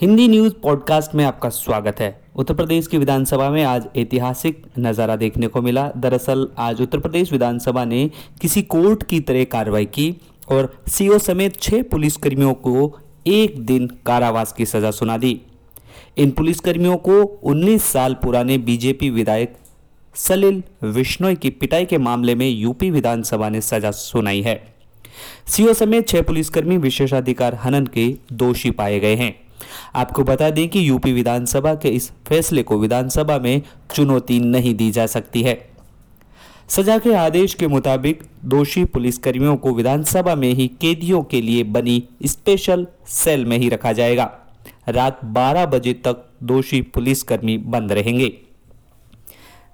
Hindi news podcast में आपका स्वागत है। उत्तर प्रदेश की विधानसभा में आज ऐतिहासिक नज़ारा देखने को मिला। दरअसल, आज उत्तर प्रदेश विधानसभा ने किसी कोर्ट की तरह कार्रवाई की और सीओ समेत छह पुलिसकर्मियों को एक दिन कारावास की सजा सुना दी। इन पुलिसकर्मियों को 19 साल पुराने बीजेपी विधायक सलिल विश्नोई की पिटाई के मामले में यूपी विधानसभा ने सजा सुनाई है। सीओ समेत छह पुलिसकर्मी विशेषाधिकार हनन के दोषी पाए गए हैं। आपको बता दें कि यूपी विधानसभा के इस फैसले को विधानसभा में चुनौती नहीं दी जा सकती है। सजा के आदेश के मुताबिक दोषी पुलिसकर्मियों को विधानसभा में ही कैदियों के लिए बनी स्पेशल सेल में ही रखा जाएगा। रात 12 बजे तक दोषी पुलिसकर्मी बंद रहेंगे।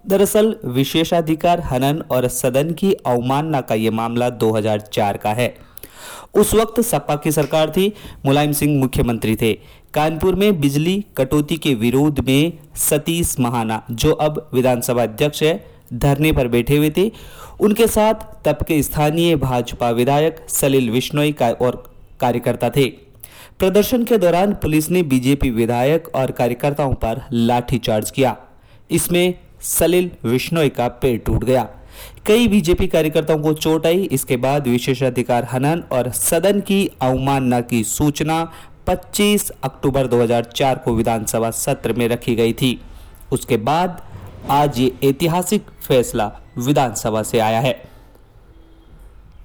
दरअसल, विशेषाधिकार हनन और सदन की अवमानना का यह मामला 2004 का है। उस वक्त सपा की सरकार थी, मुलायम सिंह मुख्यमंत्री थे। कानपुर में बिजली कटौती के विरोध में सतीश महाना, जो अब विधानसभा अध्यक्ष है, धरने पर बैठे हुए थे। उनके साथ तब के स्थानीय भाजपा विधायक सलील विश्नोई का और कार्यकर्ता थे। प्रदर्शन के दौरान पुलिस ने बीजेपी विधायक और कार्यकर्ताओं पर लाठीचार्ज किया। इसमें सलील विश्नोई का पेड़ टूट गया। कई बीजेपी कार्यकर्ताओं को चोट आई। इसके बाद विशेषाधिकार हनन और सदन की अवमानना की सूचना 25 अक्टूबर 2004 को विधानसभा सत्र में रखी गई थी। उसके बाद आज ये ऐतिहासिक फैसला विधानसभा से आया है।